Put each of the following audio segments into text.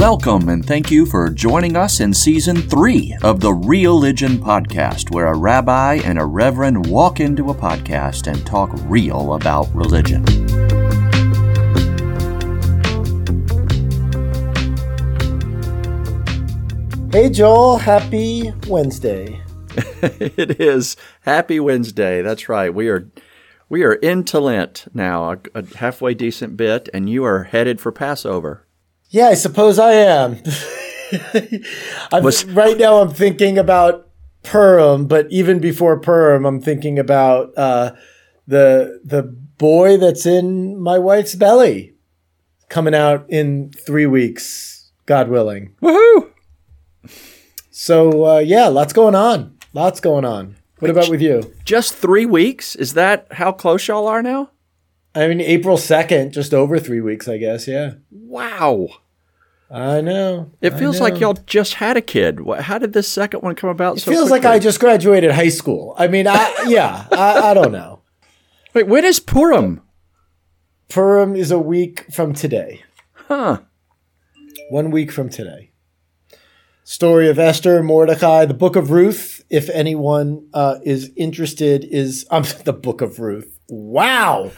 Welcome and thank you for joining us in season three of the Real Religion Podcast, where a rabbi and a reverend walk into a podcast and talk real about religion. Hey Joel, happy Wednesday. it is happy Wednesday. That's right. We are we are into Lent now, a, a halfway decent bit, and you are headed for Passover. Yeah, I suppose I am. Was, right now, I'm thinking about Purim, but even before Purim, I'm thinking about uh, the the boy that's in my wife's belly coming out in three weeks, God willing. Woohoo! So uh, yeah, lots going on. Lots going on. What about with you? Just three weeks? Is that how close y'all are now? I mean, April 2nd, just over three weeks, I guess. Yeah. Wow. I know. It feels know. like y'all just had a kid. How did this second one come about it so feels quickly? like I just graduated high school. I mean, I, yeah, I, I don't know. Wait, when is Purim? Purim is a week from today. Huh. One week from today. Story of Esther, Mordecai, the Book of Ruth. If anyone uh, is interested, is um, the Book of Ruth. Wow,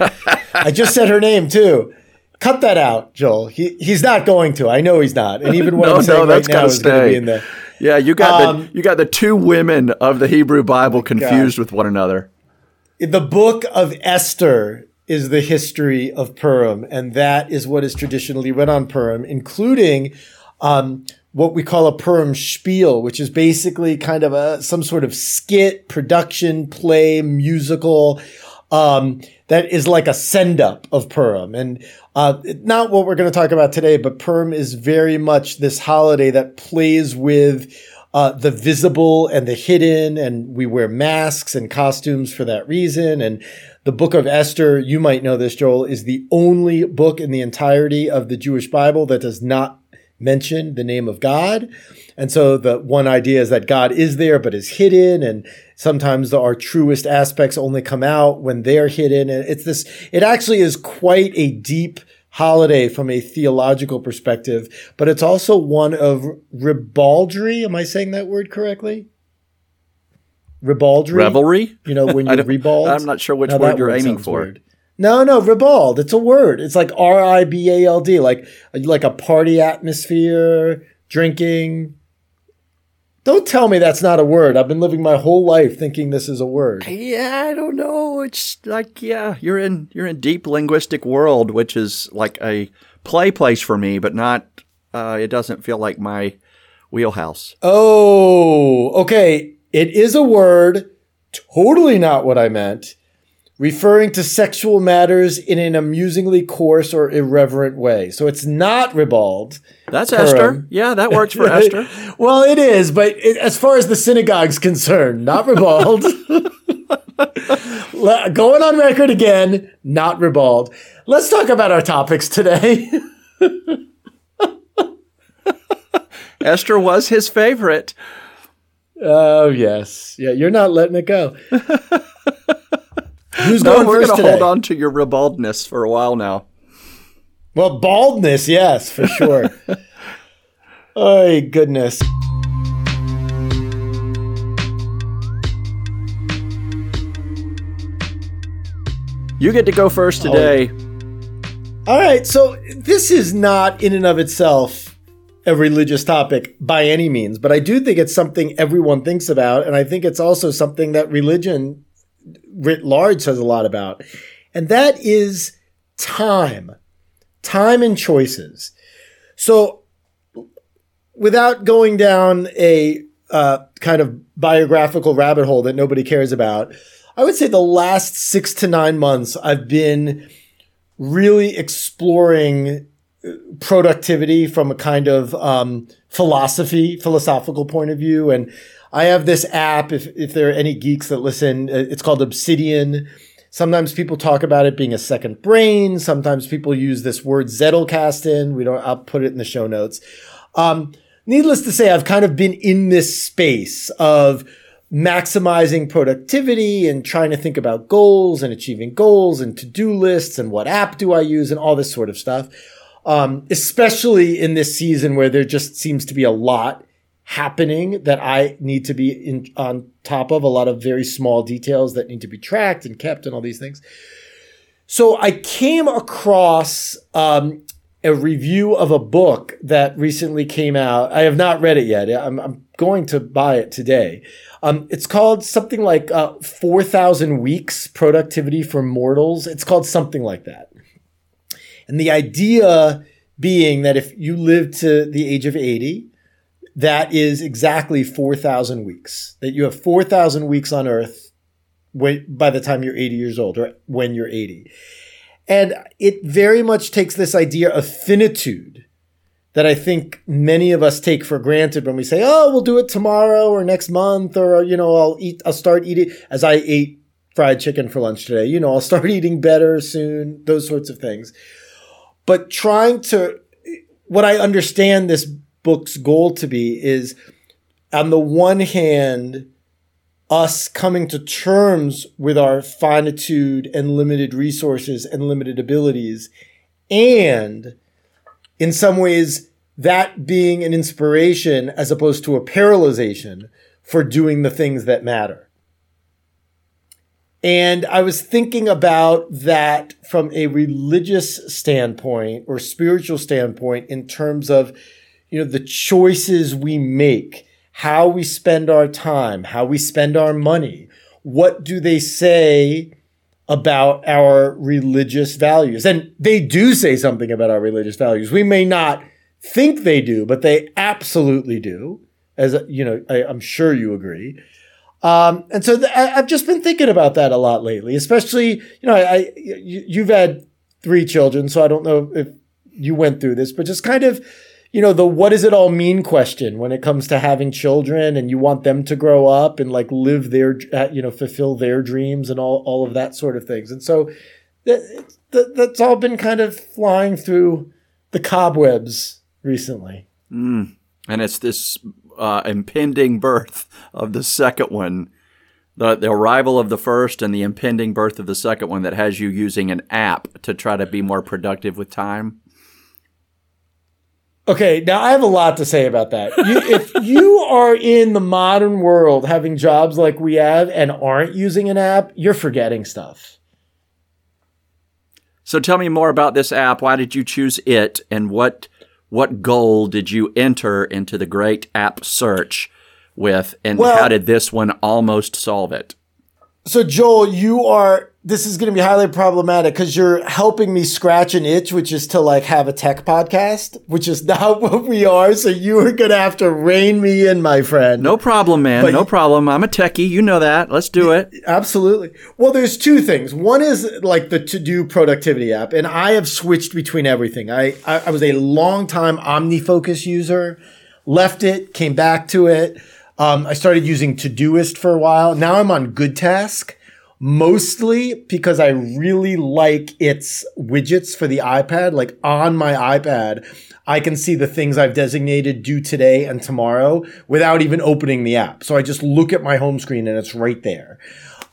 I just said her name too. Cut that out, Joel. He he's not going to. I know he's not. And even what no, I'm saying no, right now is going to be in there. Yeah, you got um, the you got the two women of the Hebrew Bible confused God. with one another. The Book of Esther is the history of Purim, and that is what is traditionally read on Purim, including um, what we call a Purim spiel, which is basically kind of a some sort of skit, production, play, musical. Um, that is like a send up of Purim. And uh, not what we're going to talk about today, but Purim is very much this holiday that plays with uh, the visible and the hidden, and we wear masks and costumes for that reason. And the book of Esther, you might know this, Joel, is the only book in the entirety of the Jewish Bible that does not mention the name of God. And so the one idea is that God is there, but is hidden. And sometimes our truest aspects only come out when they're hidden. And it's this, it actually is quite a deep holiday from a theological perspective, but it's also one of ribaldry. Am I saying that word correctly? Ribaldry? Revelry? You know, when you're ribald? I'm not sure which now, word you're aiming for. Weird. No, no, ribald. It's a word. It's like R I B A L D, like like a party atmosphere, drinking. Don't tell me that's not a word. I've been living my whole life thinking this is a word. Yeah, I don't know. It's like yeah, you're in you're in deep linguistic world, which is like a play place for me, but not. Uh, it doesn't feel like my wheelhouse. Oh, okay. It is a word. Totally not what I meant referring to sexual matters in an amusingly coarse or irreverent way. So it's not ribald. That's Purim. Esther. Yeah, that works for Esther. well, it is, but it, as far as the synagogue's concerned, not ribald. Going on record again, not ribald. Let's talk about our topics today. Esther was his favorite. Oh, yes. Yeah, you're not letting it go. Who's no, going we're going to hold on to your ribaldness for a while now. Well, baldness, yes, for sure. oh, goodness. You get to go first oh. today. All right, so this is not in and of itself a religious topic by any means, but I do think it's something everyone thinks about, and I think it's also something that religion writ large says a lot about. And that is time, time and choices. So without going down a uh, kind of biographical rabbit hole that nobody cares about, I would say the last six to nine months, I've been really exploring productivity from a kind of um, philosophy, philosophical point of view. And I have this app. If if there are any geeks that listen, uh, it's called Obsidian. Sometimes people talk about it being a second brain. Sometimes people use this word Zettelkasten. We don't. I'll put it in the show notes. Um, needless to say, I've kind of been in this space of maximizing productivity and trying to think about goals and achieving goals and to-do lists and what app do I use and all this sort of stuff. um, especially in this season where there just seems to be a lot happening that I need to be in, on top of, a lot of very small details that need to be tracked and kept and all these things. So I came across um, a review of a book that recently came out. I have not read it yet. I'm, I'm going to buy it today. Um, it's called something like uh, 4,000 Weeks Productivity for Mortals. It's called something like that. And the idea being that if you live to the age of 80, that is exactly 4,000 weeks. That you have 4,000 weeks on earth by the time you're 80 years old or when you're 80. And it very much takes this idea of finitude that I think many of us take for granted when we say, "Oh, we'll do it tomorrow or next month or you know, I'll eat I'll start eating as I ate fried chicken for lunch today. You know, I'll start eating better soon, those sorts of things." But trying to what I understand this book's goal to be is on the one hand us coming to terms with our finitude and limited resources and limited abilities and in some ways, that being an inspiration as opposed to a paralyzation for doing the things that matter. And I was thinking about that from a religious standpoint or spiritual standpoint in terms of, you know, the choices we make, how we spend our time, how we spend our money. What do they say about our religious values. And they do say something about our religious values. We may not think they do, but they absolutely do. As you know, I, am sure you agree. Um, and so th- I've just been thinking about that a lot lately, especially, you know, I, I you, you've had three children, so I don't know if you went through this, but just kind of you know, the what does it all mean question when it comes to having children and you want them to grow up and like live their, uh, you know, fulfill their dreams and all, all of that sort of things. And so that, that that's all been kind of flying through the cobwebs recently. Mm. And it's this uh, impending birth of the second one, the, the arrival of the first and the impending birth of the second one that has you using an app to try to be more productive with time. Okay, now I have a lot to say about that. You, if you are in the modern world having jobs like we have and aren't using an app, you're forgetting stuff. So tell me more about this app. Why did you choose it and what what goal did you enter into the great app search with and well, how did this one almost solve it? So Joel, you are this is going to be highly problematic because you're helping me scratch an itch, which is to like have a tech podcast, which is not what we are. So you are going to have to rein me in, my friend. No problem, man. But no problem. I'm a techie. You know that. Let's do it. Absolutely. Well, there's two things. One is like the to do productivity app, and I have switched between everything. I, I, I was a long time OmniFocus user, left it, came back to it. Um, I started using Todoist for a while. Now I'm on Goodtask mostly because I really like its widgets for the iPad. Like on my iPad, I can see the things I've designated due today and tomorrow without even opening the app. So I just look at my home screen and it's right there.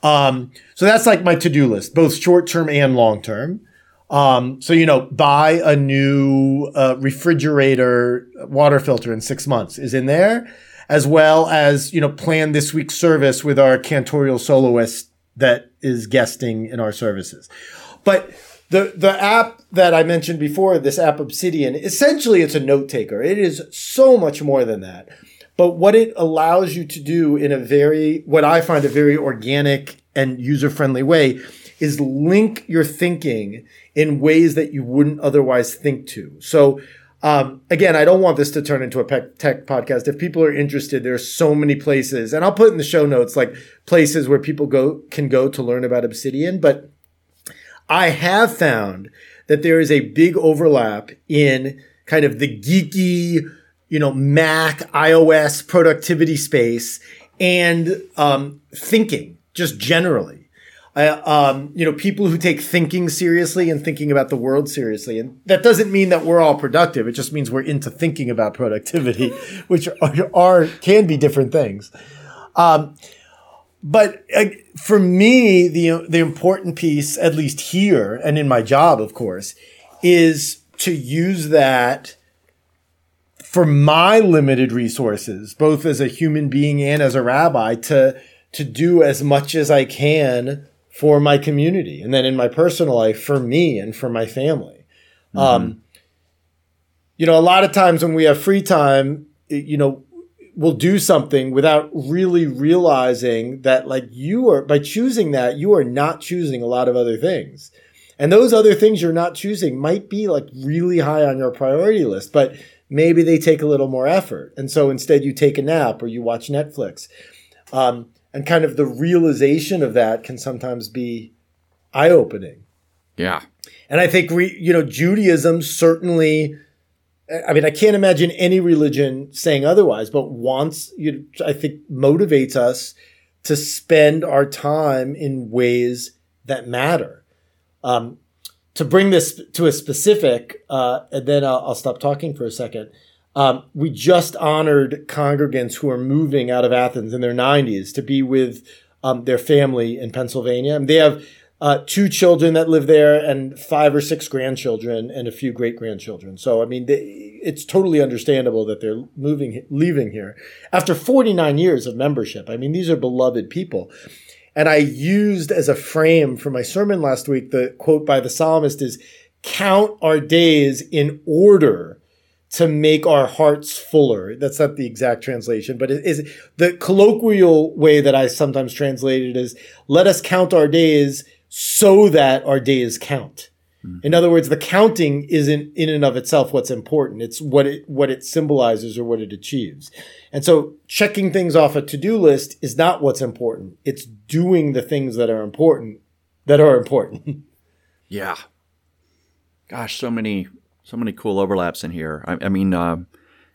Um, so that's like my to-do list, both short term and long term. Um, so you know, buy a new uh, refrigerator water filter in six months is in there, as well as you know, plan this week's service with our cantorial soloist that is guesting in our services. But the the app that I mentioned before, this app Obsidian, essentially it's a note taker. It is so much more than that. But what it allows you to do in a very what I find a very organic and user-friendly way is link your thinking in ways that you wouldn't otherwise think to. So um, again, I don't want this to turn into a tech podcast. If people are interested, there are so many places, and I'll put in the show notes like places where people go can go to learn about Obsidian. But I have found that there is a big overlap in kind of the geeky, you know, Mac, iOS productivity space and um, thinking just generally um, you know, people who take thinking seriously and thinking about the world seriously. And that doesn't mean that we're all productive. It just means we're into thinking about productivity, which are, are, can be different things. Um, but uh, for me, the the important piece, at least here and in my job, of course, is to use that for my limited resources, both as a human being and as a rabbi, to to do as much as I can for my community, and then in my personal life for me and for my family. Mm-hmm. Um, you know, a lot of times when we have free time, you know, we'll do something without really realizing that, like, you are by choosing that, you are not choosing a lot of other things. And those other things you're not choosing might be like really high on your priority list, but maybe they take a little more effort. And so instead you take a nap or you watch Netflix. Um, and kind of the realization of that can sometimes be eye opening. Yeah. And I think, re, you know, Judaism certainly, I mean, I can't imagine any religion saying otherwise, but wants, you I think motivates us to spend our time in ways that matter. Um, to bring this to a specific, uh, and then I'll, I'll, stop talking for a second. Um, we just honored congregants who are moving out of Athens in their 90s to be with um, their family in Pennsylvania. And they have uh, two children that live there and five or six grandchildren and a few great grandchildren. So, I mean, they, it's totally understandable that they're moving, leaving here after 49 years of membership. I mean, these are beloved people. And I used as a frame for my sermon last week the quote by the psalmist is count our days in order to make our hearts fuller. That's not the exact translation, but it is the colloquial way that I sometimes translate it is let us count our days so that our days count. Mm-hmm. In other words, the counting isn't in and of itself what's important. It's what it what it symbolizes or what it achieves. And so checking things off a to-do list is not what's important. It's doing the things that are important that are important. yeah. Gosh, so many so many cool overlaps in here. I, I mean, uh,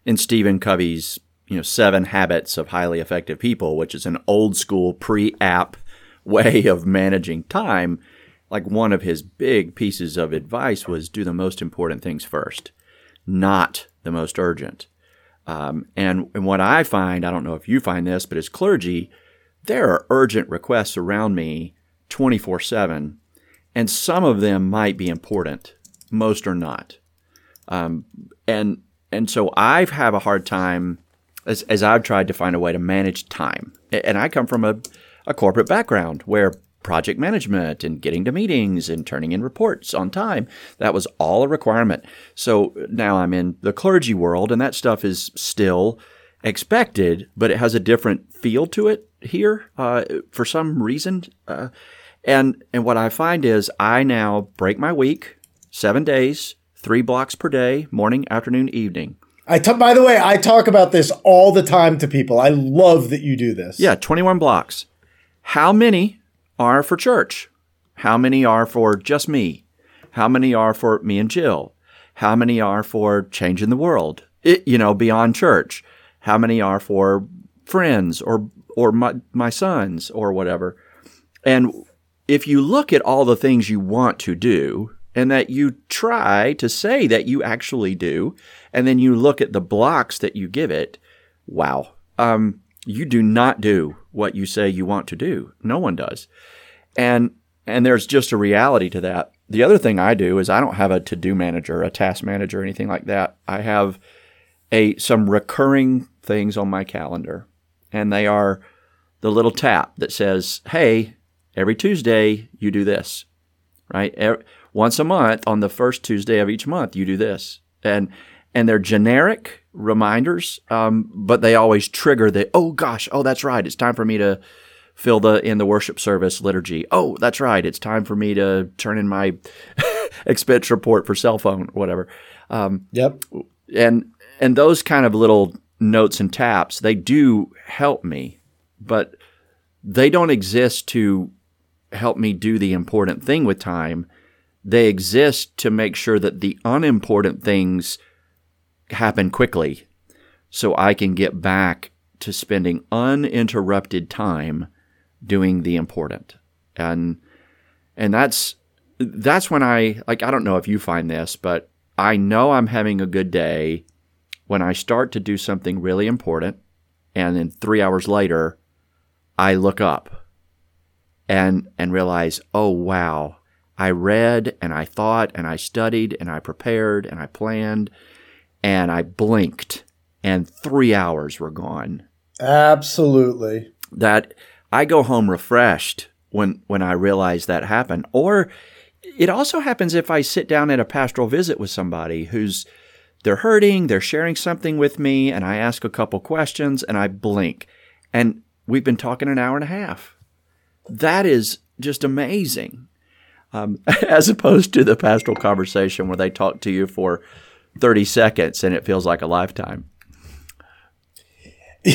in Stephen Covey's you know Seven Habits of Highly Effective People, which is an old school pre-app way of managing time like one of his big pieces of advice was do the most important things first, not the most urgent. Um, and, and what I find, I don't know if you find this, but as clergy, there are urgent requests around me 24 7, and some of them might be important, most are not. Um, and, and so I have a hard time as, as I've tried to find a way to manage time. And I come from a, a corporate background where project management and getting to meetings and turning in reports on time. That was all a requirement. So now I'm in the clergy world, and that stuff is still expected, but it has a different feel to it here uh, for some reason. Uh, and and what I find is I now break my week seven days, three blocks per day, morning, afternoon, evening. I t- by the way, I talk about this all the time to people. I love that you do this. Yeah, 21 blocks. How many are for church? How many are for just me? How many are for me and Jill? How many are for changing the world? It, you know, beyond church. How many are for friends or or my, my sons or whatever? And if you look at all the things you want to do and that you try to say that you actually do, and then you look at the blocks that you give it, wow, um, you do not do what you say you want to do. No one does. And and there's just a reality to that. The other thing I do is I don't have a to-do manager, a task manager, anything like that. I have a some recurring things on my calendar. And they are the little tap that says, "Hey, every Tuesday you do this." Right? Once a month on the first Tuesday of each month you do this. And and they're generic reminders, um, but they always trigger the oh gosh, oh that's right, it's time for me to fill the in the worship service liturgy. Oh, that's right, it's time for me to turn in my expense report for cell phone, or whatever. Um, yep. And and those kind of little notes and taps, they do help me, but they don't exist to help me do the important thing with time. They exist to make sure that the unimportant things happen quickly so I can get back to spending uninterrupted time doing the important. And and that's that's when I like I don't know if you find this, but I know I'm having a good day when I start to do something really important and then 3 hours later I look up and and realize, "Oh wow, I read and I thought and I studied and I prepared and I planned and I blinked and three hours were gone. Absolutely. That I go home refreshed when when I realize that happened. Or it also happens if I sit down at a pastoral visit with somebody who's they're hurting, they're sharing something with me, and I ask a couple questions and I blink. And we've been talking an hour and a half. That is just amazing. Um, as opposed to the pastoral conversation where they talk to you for 30 seconds and it feels like a lifetime.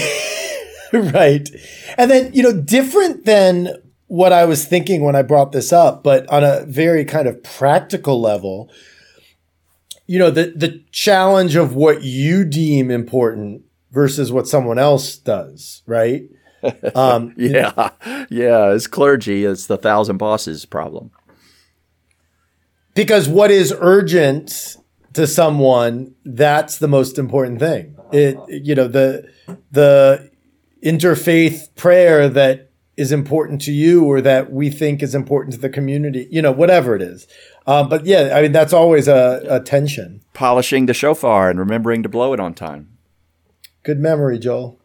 right. And then, you know, different than what I was thinking when I brought this up, but on a very kind of practical level, you know, the the challenge of what you deem important versus what someone else does, right? Um, yeah, yeah. As clergy, it's the thousand bosses problem. Because what is urgent to someone, that's the most important thing. It, you know, the the interfaith prayer that is important to you or that we think is important to the community, you know, whatever it is. Um, but yeah, I mean, that's always a, a tension. Polishing the shofar and remembering to blow it on time. Good memory, Joel.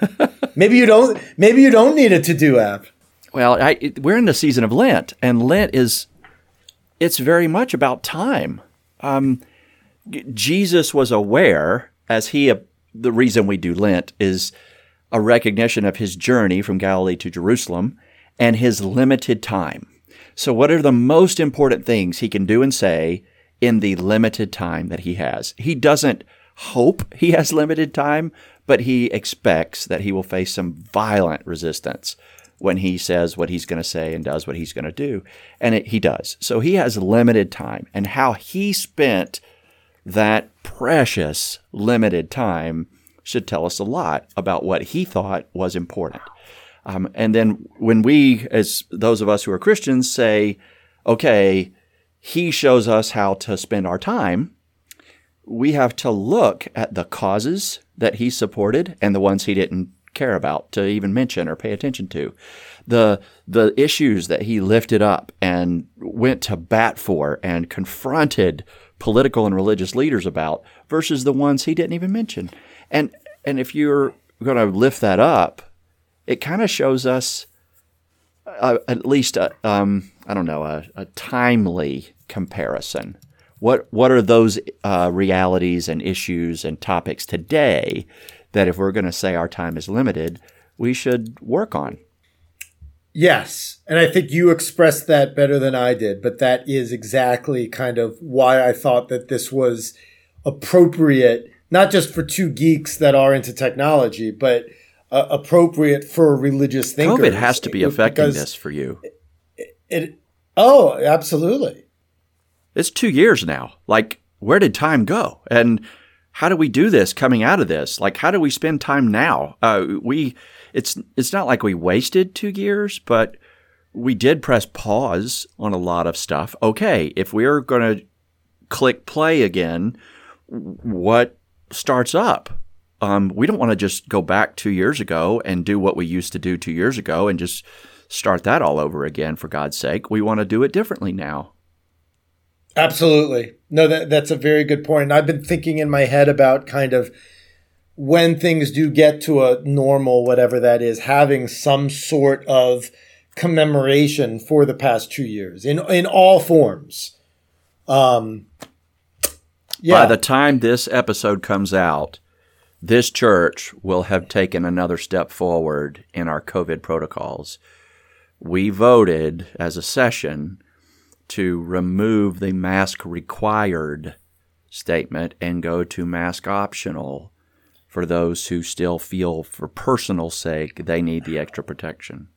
maybe you don't. Maybe you don't need a to-do app. Well, I, we're in the season of Lent, and Lent is it's very much about time. Um, Jesus was aware, as he the reason we do Lent is a recognition of his journey from Galilee to Jerusalem and his limited time. So, what are the most important things he can do and say in the limited time that he has? He doesn't hope he has limited time, but he expects that he will face some violent resistance when he says what he's going to say and does what he's going to do. And it, he does. So, he has limited time. And how he spent that precious limited time should tell us a lot about what he thought was important. Um, and then when we, as those of us who are Christians, say, okay, he shows us how to spend our time, we have to look at the causes that he supported and the ones he didn't care about to even mention or pay attention to. The the issues that he lifted up and went to bat for and confronted political and religious leaders about versus the ones he didn't even mention. And and if you're going to lift that up, it kind of shows us uh, at least a, um, I don't know a, a, timely comparison. What what are those uh, realities and issues and topics today that if we're going to say our time is limited, we should work on? Yes. And I think you expressed that better than I did, but that is exactly kind of why I thought that this was appropriate not just for two geeks that are into technology, but uh, appropriate for religious thinkers. COVID has to be affecting this for you. It, it, oh, absolutely. It's two years now. Like, where did time go? And how do we do this coming out of this? Like, how do we spend time now? Uh, we, it's it's not like we wasted two years, but we did press pause on a lot of stuff. Okay, if we're going to click play again, what starts up. Um, we don't want to just go back two years ago and do what we used to do two years ago and just start that all over again. For God's sake, we want to do it differently now. Absolutely, no, that that's a very good point. I've been thinking in my head about kind of when things do get to a normal, whatever that is, having some sort of commemoration for the past two years in in all forms. Um, yeah. By the time this episode comes out, this church will have taken another step forward in our COVID protocols. We voted as a session to remove the mask required statement and go to mask optional for those who still feel, for personal sake, they need the extra protection.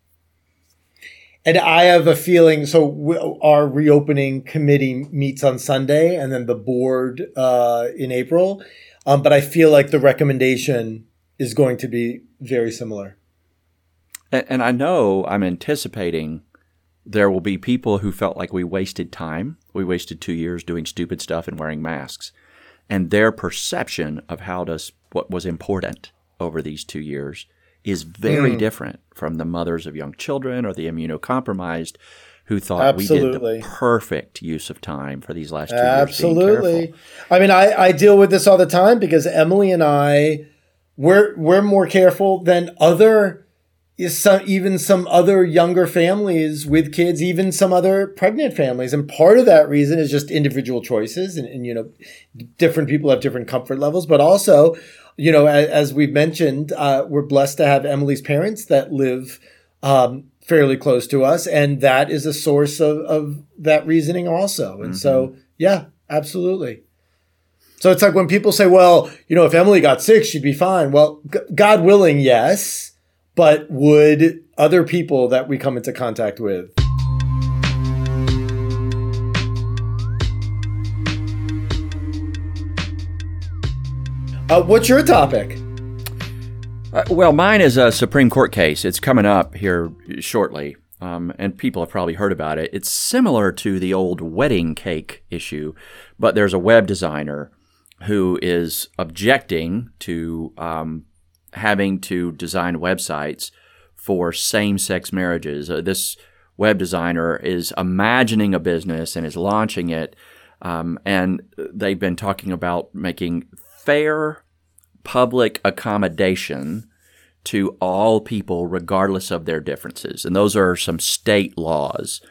And I have a feeling. So our reopening committee meets on Sunday, and then the board uh, in April. Um, but I feel like the recommendation is going to be very similar. And, and I know I'm anticipating there will be people who felt like we wasted time. We wasted two years doing stupid stuff and wearing masks, and their perception of how does what was important over these two years is very mm. different from the mothers of young children or the immunocompromised who thought we did the perfect use of time for these last two years. Absolutely. I mean, I, I deal with this all the time because Emily and I, we're we're more careful than other, some even some other younger families with kids, even some other pregnant families, and part of that reason is just individual choices, and, and you know, different people have different comfort levels, but also, you know, as, as we've mentioned, uh, we're blessed to have Emily's parents that live. Um, fairly close to us. And that is a source of, of that reasoning also. And so yeah absolutely. So it's like when people say well you know if emily got sick she'd be fine. Well g- god willing yes but would other people that we come into contact with uh, what's your topic Uh, well, mine is a Supreme Court case. It's coming up here shortly, um, and people have probably heard about it. It's similar to the old wedding cake issue, but there's a web designer who is objecting to um, having to design websites for same sex marriages. Uh, this web designer is imagining a business and is launching it, um, and they've been talking about making fair public accommodation to all people, regardless of their differences. And those are some state laws.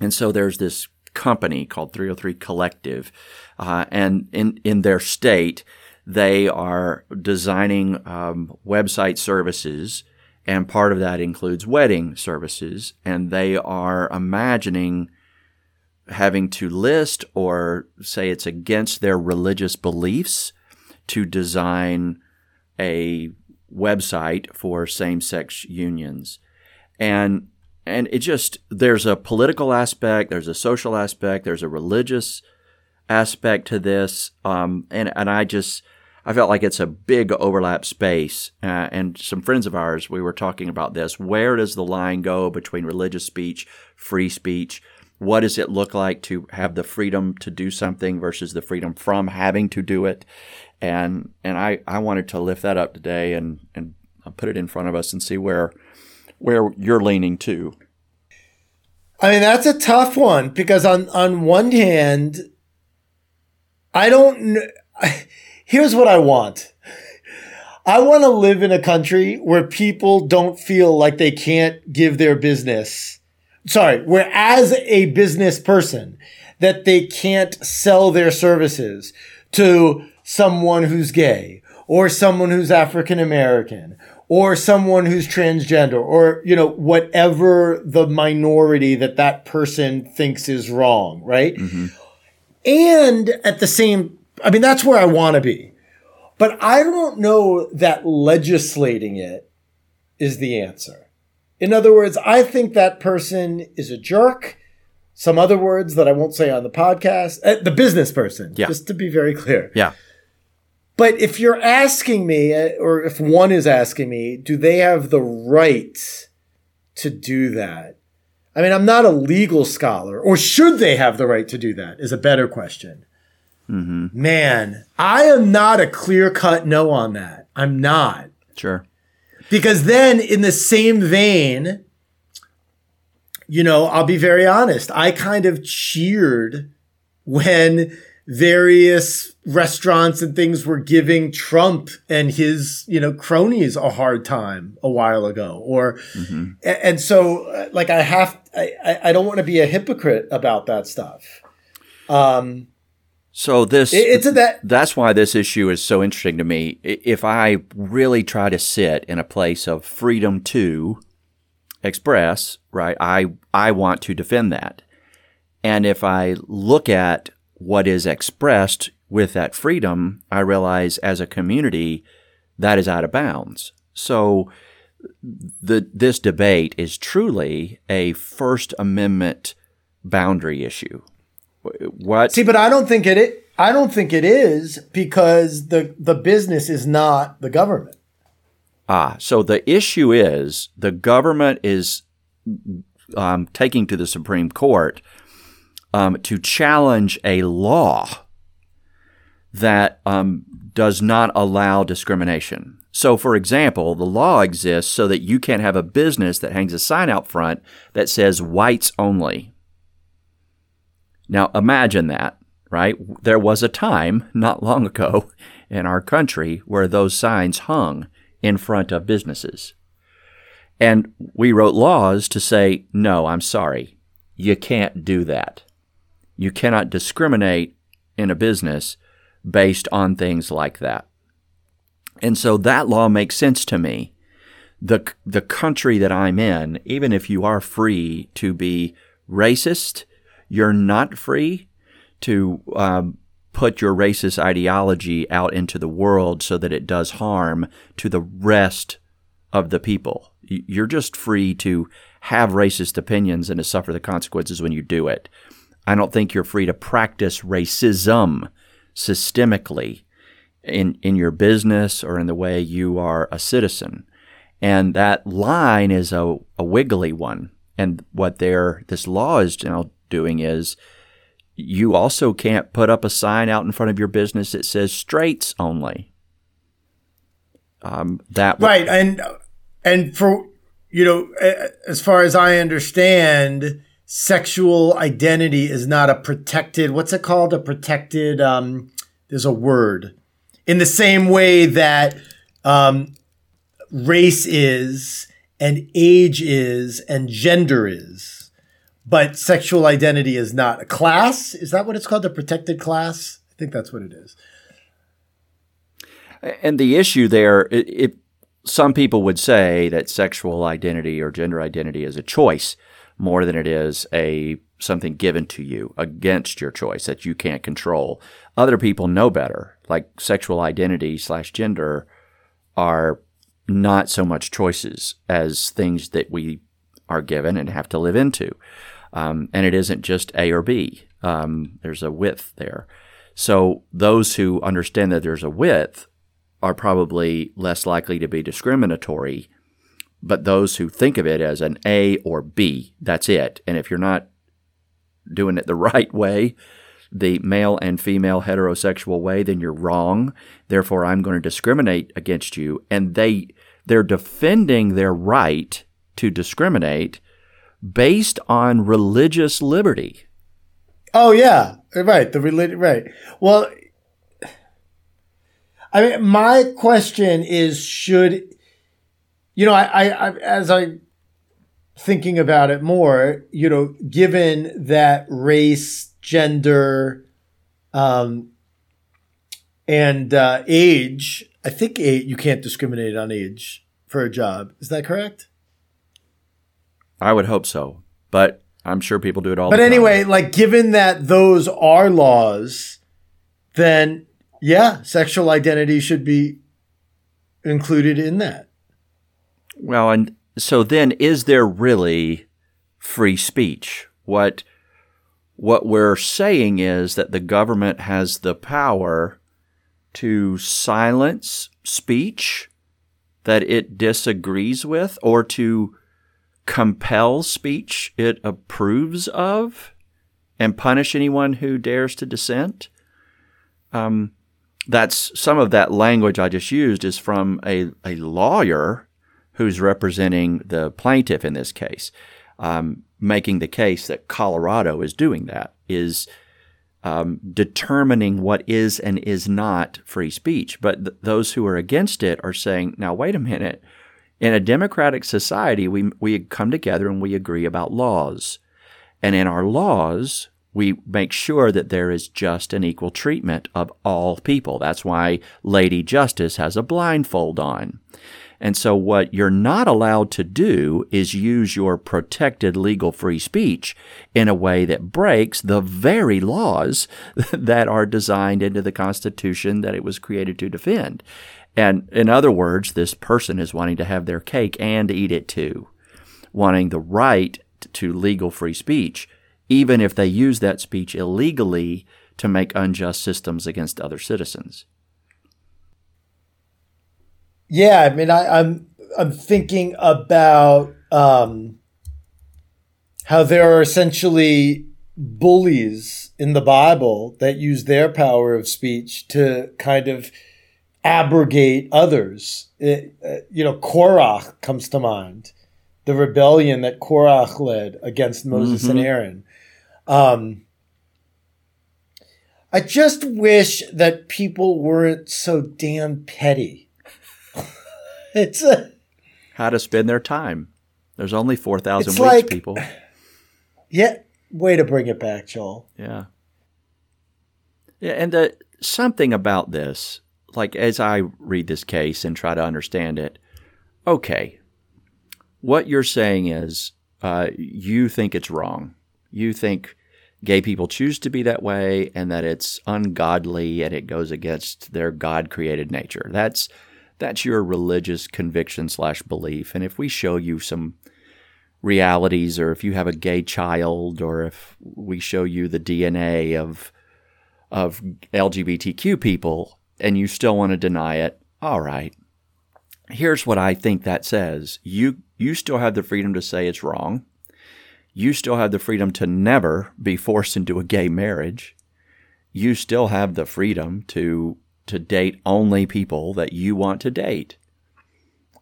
And so there's this company called 303 Collective, uh, and in, in their state, they are designing um, website services, and part of that includes wedding services, and they are imagining having to list or say it's against their religious beliefs to design a website for same-sex unions. And and it just there's a political aspect there's a social aspect there's a religious aspect to this um, and and I just I felt like it's a big overlap space uh, and some friends of ours we were talking about this where does the line go between religious speech free speech what does it look like to have the freedom to do something versus the freedom from having to do it and and I, I wanted to lift that up today and and put it in front of us and see where where you're leaning to. I mean, that's a tough one because on on one hand, I don't. kn- Here's what I want. I want to live in a country where people don't feel like they can't give their business. Sorry, where as a business person, that they can't sell their services to someone who's gay or someone who's African American or someone who's transgender or, you know, whatever the minority that that person thinks is wrong, right? Mm-hmm. And at the same, I mean, that's where I want to be. But I don't know that legislating it is the answer. In other words, I think that person is a jerk. Some other words that I won't say on the podcast. Uh, the business person, Yeah. just to be very clear. Yeah. But if you're asking me, uh, or if one is asking me, do they have the right to do that? I mean, I'm not a legal scholar, or should they have the right to do that? Is a better question. Man, I am not a clear cut no on that. I'm not. Sure. Because then, in the same vein, you know, I'll be very honest. I kind of cheered when various restaurants and things were giving Trump and his, you know, cronies a hard time a while ago. Or, a- and so, uh, like, I have, I- I don't want to be a hypocrite about that stuff. Um, So this it's a, that, that's why this issue is so interesting to me. If I really try to sit in a place of freedom to express, right, I I want to defend that. And if I look at what is expressed with that freedom, I realize as a community that is out of bounds. So the this debate is truly a First Amendment boundary issue. What See, but I don't think it. i- I don't think it is because the the business is not the government. Ah, so the issue is the government is um, taking to the Supreme Court um, to challenge a law that um, does not allow discrimination. So, for example, the law exists so that you can't have a business that hangs a sign out front that says whites only. Now, imagine that, right? There was a time not long ago in our country where those signs hung in front of businesses. And we wrote laws to say, no, I'm sorry, you can't do that. You cannot discriminate in a business based on things like that. And so that law makes sense to me. The, the country that I'm in, even if you are free to be racist, you're not free to um, put your racist ideology out into the world so that it does harm to the rest of the people. You're just free to have racist opinions and to suffer the consequences when you do it. I don't think you're free to practice racism systemically in, in your business or in the way you are a citizen. And that line is a, a wiggly one. And what they're, this law is now doing is you also can't put up a sign out in front of your business that says straights only. Um, that right, and and for you know, as far as I understand, sexual identity is not a protected. What's it called? A protected. Um, there's a word. In the same way that um, race is, and age is, and gender is, but sexual identity is not. A class is that what it's called? The protected class. I think that's what it is. And the issue there, some people would say that sexual identity or gender identity is a choice more than it is a something given to you against your choice that you can't control. Other people know better. Like sexual identity slash gender are not so much choices as things that we are given and have to live into. Um, and it isn't just A or B. Um, there's a width there. So those who understand that there's a width are probably less likely to be discriminatory. But those who think of it as an A or B, that's it. And if you're not doing it the right way, the male and female heterosexual way, then you're wrong. Therefore, I'm going to discriminate against you. And they they're defending their right to discriminate based on religious liberty. Oh yeah, right. The religion, right. Well, I mean, my question is, should you know, I, I, I as I thinking about it more, you know, given that race, gender, um, and uh, age, I think age, you can't discriminate on age for a job. Is that correct? I would hope so, but I'm sure people do it all. But anyway, like given that those are laws, then yeah, sexual identity should be included in that. Well, and so then is there really free speech? What what we're saying is that the government has the power to silence speech that it disagrees with or to compel speech it approves of and punish anyone who dares to dissent. Um, that's some of that language I just used is from a, a lawyer who's representing the plaintiff in this case, um, making the case that Colorado is doing that, is um, determining what is and is not free speech. But th- those who are against it are saying, now, wait a minute. In a democratic society, we, we come together and we agree about laws. And in our laws, we make sure that there is just and equal treatment of all people. That's why Lady Justice has a blindfold on. And so, what you're not allowed to do is use your protected legal free speech in a way that breaks the very laws that are designed into the Constitution that it was created to defend. And in other words, this person is wanting to have their cake and eat it too, wanting the right to legal free speech even if they use that speech illegally to make unjust systems against other citizens. Yeah, I mean, I, am I'm, I'm thinking about um, how there are essentially bullies in the Bible that use their power of speech to kind of abrogate others. It, uh, you know, Korach comes to mind, the rebellion that Korach led against Moses mm-hmm. and Aaron. Um, I just wish that people weren't so damn petty. it's a, how to spend their time. There's only four thousand weeks, like, people. Yeah, way to bring it back, Joel. Yeah, yeah, and the something about this like as I read this case and try to understand it, okay, what you're saying is uh, you think it's wrong. You think gay people choose to be that way and that it's ungodly and it goes against their God created nature. That's that's your religious conviction slash belief. And if we show you some realities or if you have a gay child or if we show you the DNA of of LGBTQ people, and you still want to deny it, all right. Here's what I think that says. You you still have the freedom to say it's wrong. You still have the freedom to never be forced into a gay marriage. You still have the freedom to to date only people that you want to date.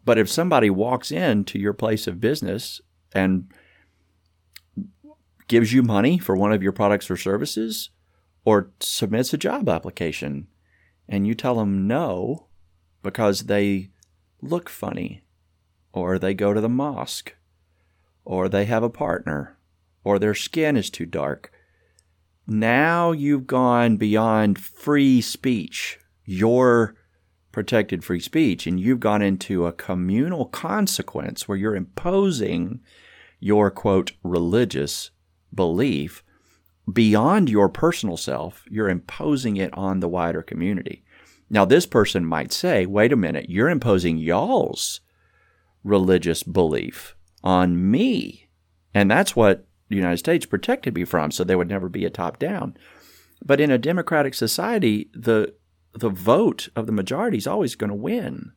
But if somebody walks into your place of business and gives you money for one of your products or services or submits a job application and you tell them no because they look funny, or they go to the mosque, or they have a partner, or their skin is too dark. Now you've gone beyond free speech, your protected free speech, and you've gone into a communal consequence where you're imposing your quote religious belief beyond your personal self, you're imposing it on the wider community. Now, this person might say, wait a minute, you're imposing y'all's religious belief on me. And that's what the United States protected me from, so there would never be a top down. But in a democratic society, the the vote of the majority is always going to win.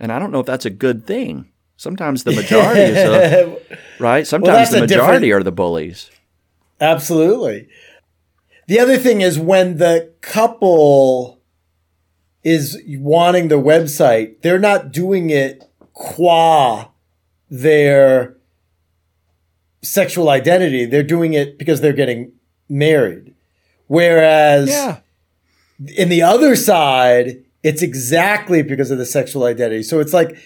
And I don't know if that's a good thing. Sometimes the majority is a, right. Sometimes well, the majority are the bullies. Absolutely. The other thing is when the couple is wanting the website, they're not doing it qua their sexual identity. They're doing it because they're getting married. Whereas yeah. in the other side, it's exactly because of the sexual identity. So it's like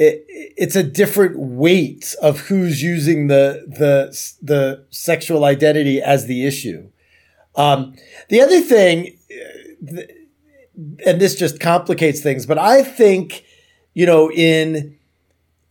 it, it's a different weight of who's using the the the sexual identity as the issue. Um, the other thing, and this just complicates things, but I think you know in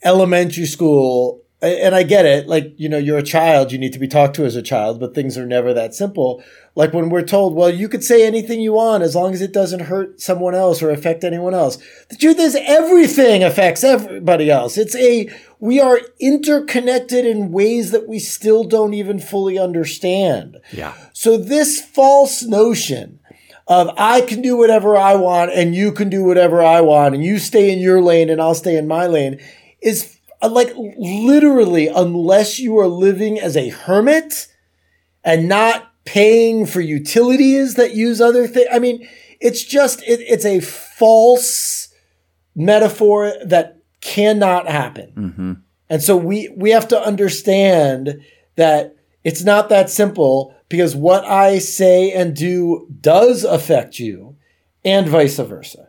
elementary school and I get it. Like, you know, you're a child, you need to be talked to as a child, but things are never that simple. Like when we're told, well, you could say anything you want as long as it doesn't hurt someone else or affect anyone else. The truth is everything affects everybody else. It's a, we are interconnected in ways that we still don't even fully understand. Yeah. So this false notion of I can do whatever I want and you can do whatever I want and you stay in your lane and I'll stay in my lane is like literally, unless you are living as a hermit and not paying for utilities that use other things. I mean, it's just, it, it's a false metaphor that cannot happen. Mm-hmm. And so we, we have to understand that it's not that simple because what I say and do does affect you and vice versa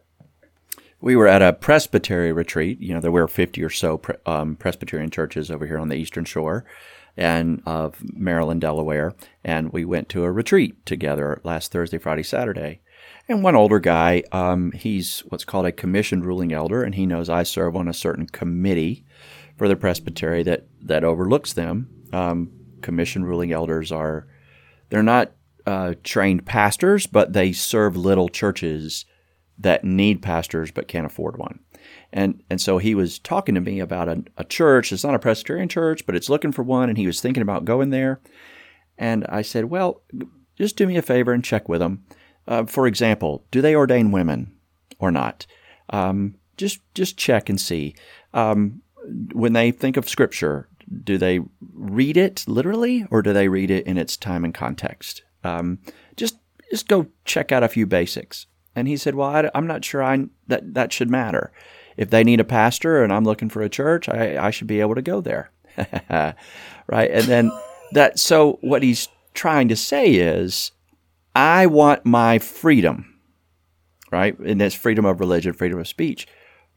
we were at a Presbytery retreat. You know, there were 50 or so pre- um, Presbyterian churches over here on the Eastern Shore and of Maryland, Delaware. And we went to a retreat together last Thursday, Friday, Saturday. And one older guy, um, he's what's called a commissioned ruling elder, and he knows I serve on a certain committee for the presbytery that, that overlooks them. Um, commissioned ruling elders are, they're not uh, trained pastors, but they serve little churches that need pastors but can't afford one. And and so he was talking to me about a, a church. It's not a Presbyterian church, but it's looking for one, and he was thinking about going there. And I said, well, just do me a favor and check with them. Uh, for example, do they ordain women or not? Um, just just check and see. Um, when they think of Scripture, do they read it literally, or do they read it in its time and context? Um, just just go check out a few basics. And he said, Well, I, am not sure I, that that should matter. If they need a pastor and I'm looking for a church, I, I should be able to go there. right. And then that, so what he's trying to say is, I want my freedom, right? And that's freedom of religion, freedom of speech.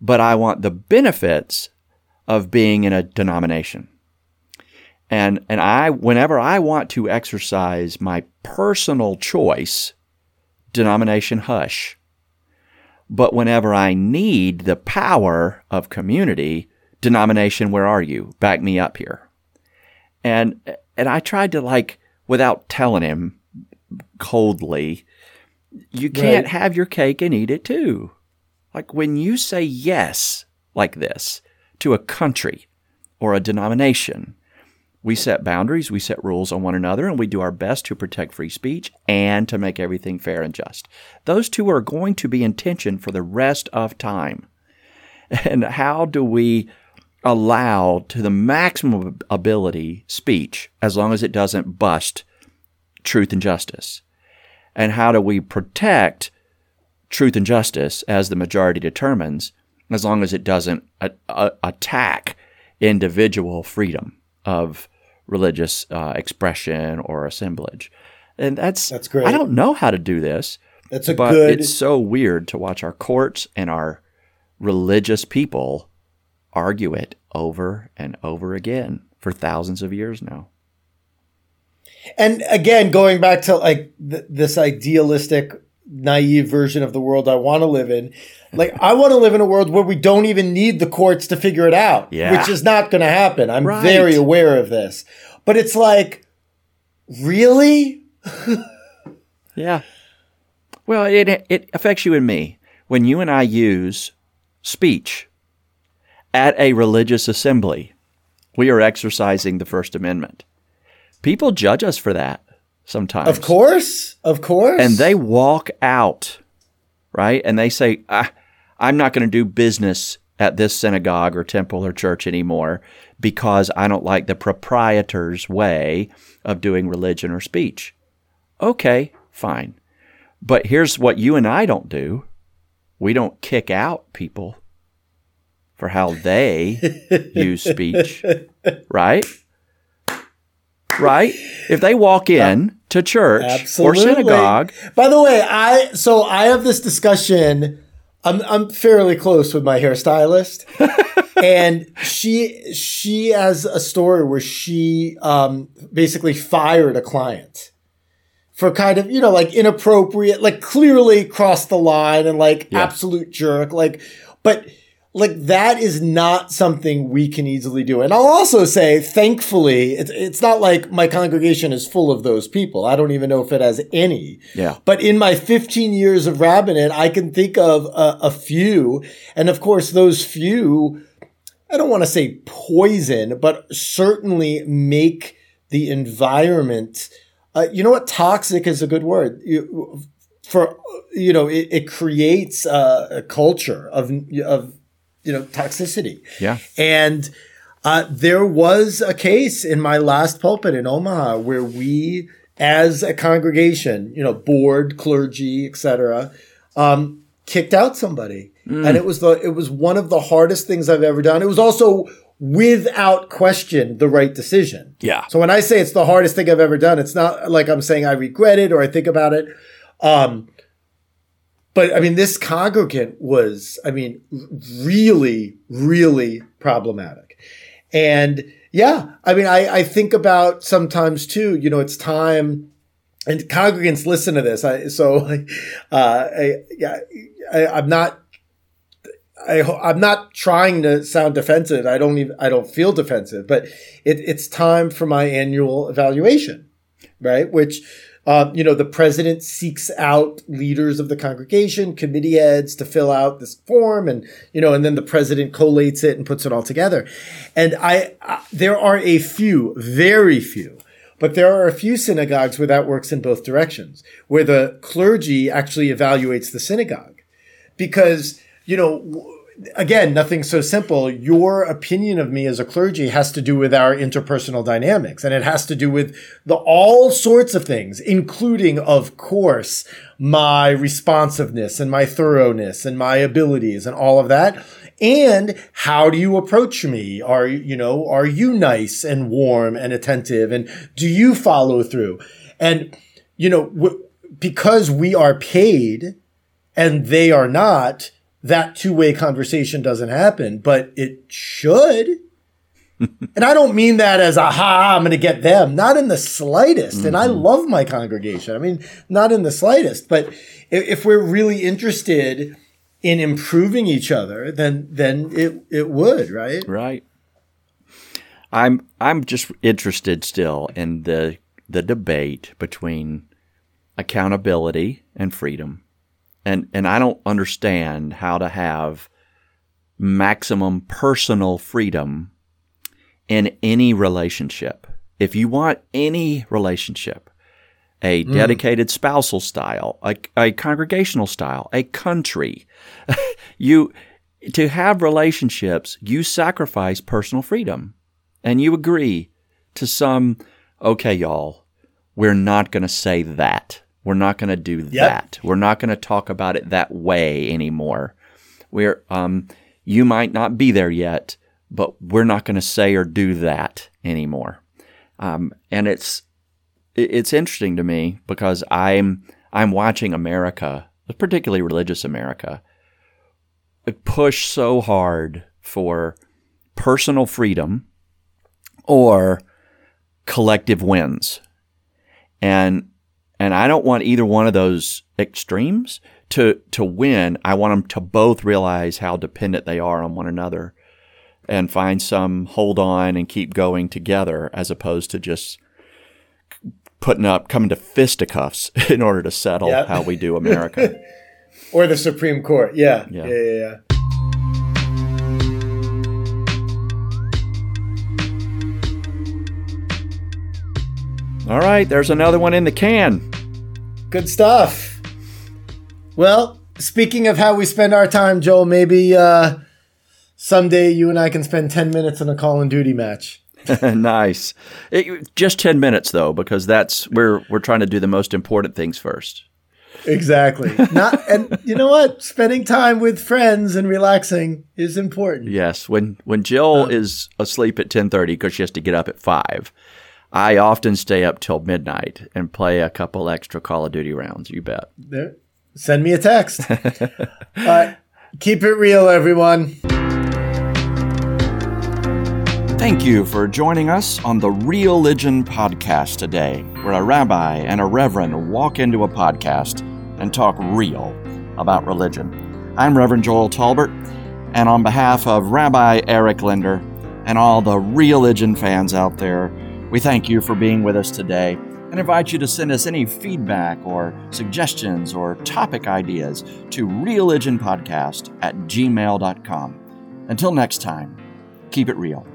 But I want the benefits of being in a denomination. And, and I, whenever I want to exercise my personal choice, denomination hush. But whenever I need the power of community, denomination, where are you? Back me up here. And, and I tried to like, without telling him coldly, you can't right. have your cake and eat it too. Like when you say yes like this to a country or a denomination, we set boundaries, we set rules on one another, and we do our best to protect free speech and to make everything fair and just. Those two are going to be in tension for the rest of time. And how do we allow to the maximum ability speech as long as it doesn't bust truth and justice? And how do we protect truth and justice as the majority determines as long as it doesn't a- a- attack individual freedom of religious uh, expression or assemblage. And that's that's great. I don't know how to do this. That's a but good. It's so weird to watch our courts and our religious people argue it over and over again for thousands of years now. And again, going back to like th- this idealistic, naive version of the world I want to live in, like I want to live in a world where we don't even need the courts to figure it out, yeah. which is not going to happen. I'm right. very aware of this. But it's like, really? yeah. Well, it it affects you and me when you and I use speech at a religious assembly. We are exercising the First Amendment. People judge us for that sometimes. Of course, of course. And they walk out, right? And they say, ah, I'm not going to do business at this synagogue or temple or church anymore because I don't like the proprietor's way of doing religion or speech. Okay, fine. But here's what you and I don't do we don't kick out people for how they use speech, right? Right? If they walk in to church Absolutely. or synagogue. By the way, I so I have this discussion I'm I'm fairly close with my hairstylist, and she she has a story where she um, basically fired a client for kind of you know like inappropriate, like clearly crossed the line and like yeah. absolute jerk, like but like that is not something we can easily do. And I'll also say, thankfully, it's, it's not like my congregation is full of those people. I don't even know if it has any. Yeah. But in my 15 years of rabbinate, I can think of a, a few. And of course, those few, I don't want to say poison, but certainly make the environment, uh, you know what? Toxic is a good word. You, for, you know, it, it creates a, a culture of, of, you know, toxicity. Yeah. And uh, there was a case in my last pulpit in Omaha where we, as a congregation, you know, board, clergy, etc., um, kicked out somebody, mm. and it was the it was one of the hardest things I've ever done. It was also without question the right decision. Yeah. So when I say it's the hardest thing I've ever done, it's not like I'm saying I regret it or I think about it. Um, but I mean, this congregant was, I mean, really, really problematic. And yeah, I mean, I, I think about sometimes too, you know, it's time and congregants listen to this. I, so, uh, I, yeah, I, I'm not, I, I'm not trying to sound defensive. I don't even, I don't feel defensive, but it, it's time for my annual evaluation, right? Which, uh, you know, the president seeks out leaders of the congregation, committee heads to fill out this form, and you know, and then the president collates it and puts it all together. And I, I there are a few, very few, but there are a few synagogues where that works in both directions, where the clergy actually evaluates the synagogue, because you know again, nothing so simple. Your opinion of me as a clergy has to do with our interpersonal dynamics and it has to do with the all sorts of things, including, of course, my responsiveness and my thoroughness and my abilities and all of that. And how do you approach me? Are you know, are you nice and warm and attentive? And do you follow through? And, you know, w- because we are paid and they are not, that two way conversation doesn't happen, but it should. and I don't mean that as aha, I'm going to get them. Not in the slightest. Mm-hmm. And I mm-hmm. love my congregation. I mean, not in the slightest. But if, if, we're really interested in improving each other, then then it it would, right? Right. I'm I'm just interested still in the the debate between accountability and freedom and and I don't understand how to have maximum personal freedom in any relationship. If you want any relationship, a mm. dedicated spousal style, a, a congregational style, a country, you to have relationships, you sacrifice personal freedom. And you agree to some, okay, y'all, we're not going to say that. We're not going to do yep. that. We're not going to talk about it that way anymore. We're, um, you might not be there yet, but we're not going to say or do that anymore. Um, and it's, it's interesting to me because I'm, I'm watching America, particularly religious America, push so hard for personal freedom or collective wins. And and I don't want either one of those extremes to to win. I want them to both realize how dependent they are on one another and find some hold on and keep going together as opposed to just putting up coming to fisticuffs in order to settle yep. how we do America. or the Supreme Court. Yeah. Yeah, yeah, yeah. yeah. All right, there's another one in the can. Good stuff. Well, speaking of how we spend our time, Joel, maybe uh, someday you and I can spend 10 minutes in a Call of Duty match. nice. It, just 10 minutes though because that's we're we're trying to do the most important things first. Exactly. Not and you know what? Spending time with friends and relaxing is important. Yes. When when Jill uh, is asleep at 10:30 because she has to get up at 5 I often stay up till midnight and play a couple extra Call of Duty rounds. You bet. There. Send me a text. uh, keep it real, everyone. Thank you for joining us on the Real Religion Podcast today, where a rabbi and a reverend walk into a podcast and talk real about religion. I'm Reverend Joel Talbert, and on behalf of Rabbi Eric Linder and all the Real religion fans out there, we thank you for being with us today and invite you to send us any feedback or suggestions or topic ideas to religionpodcast at gmail.com. Until next time, keep it real.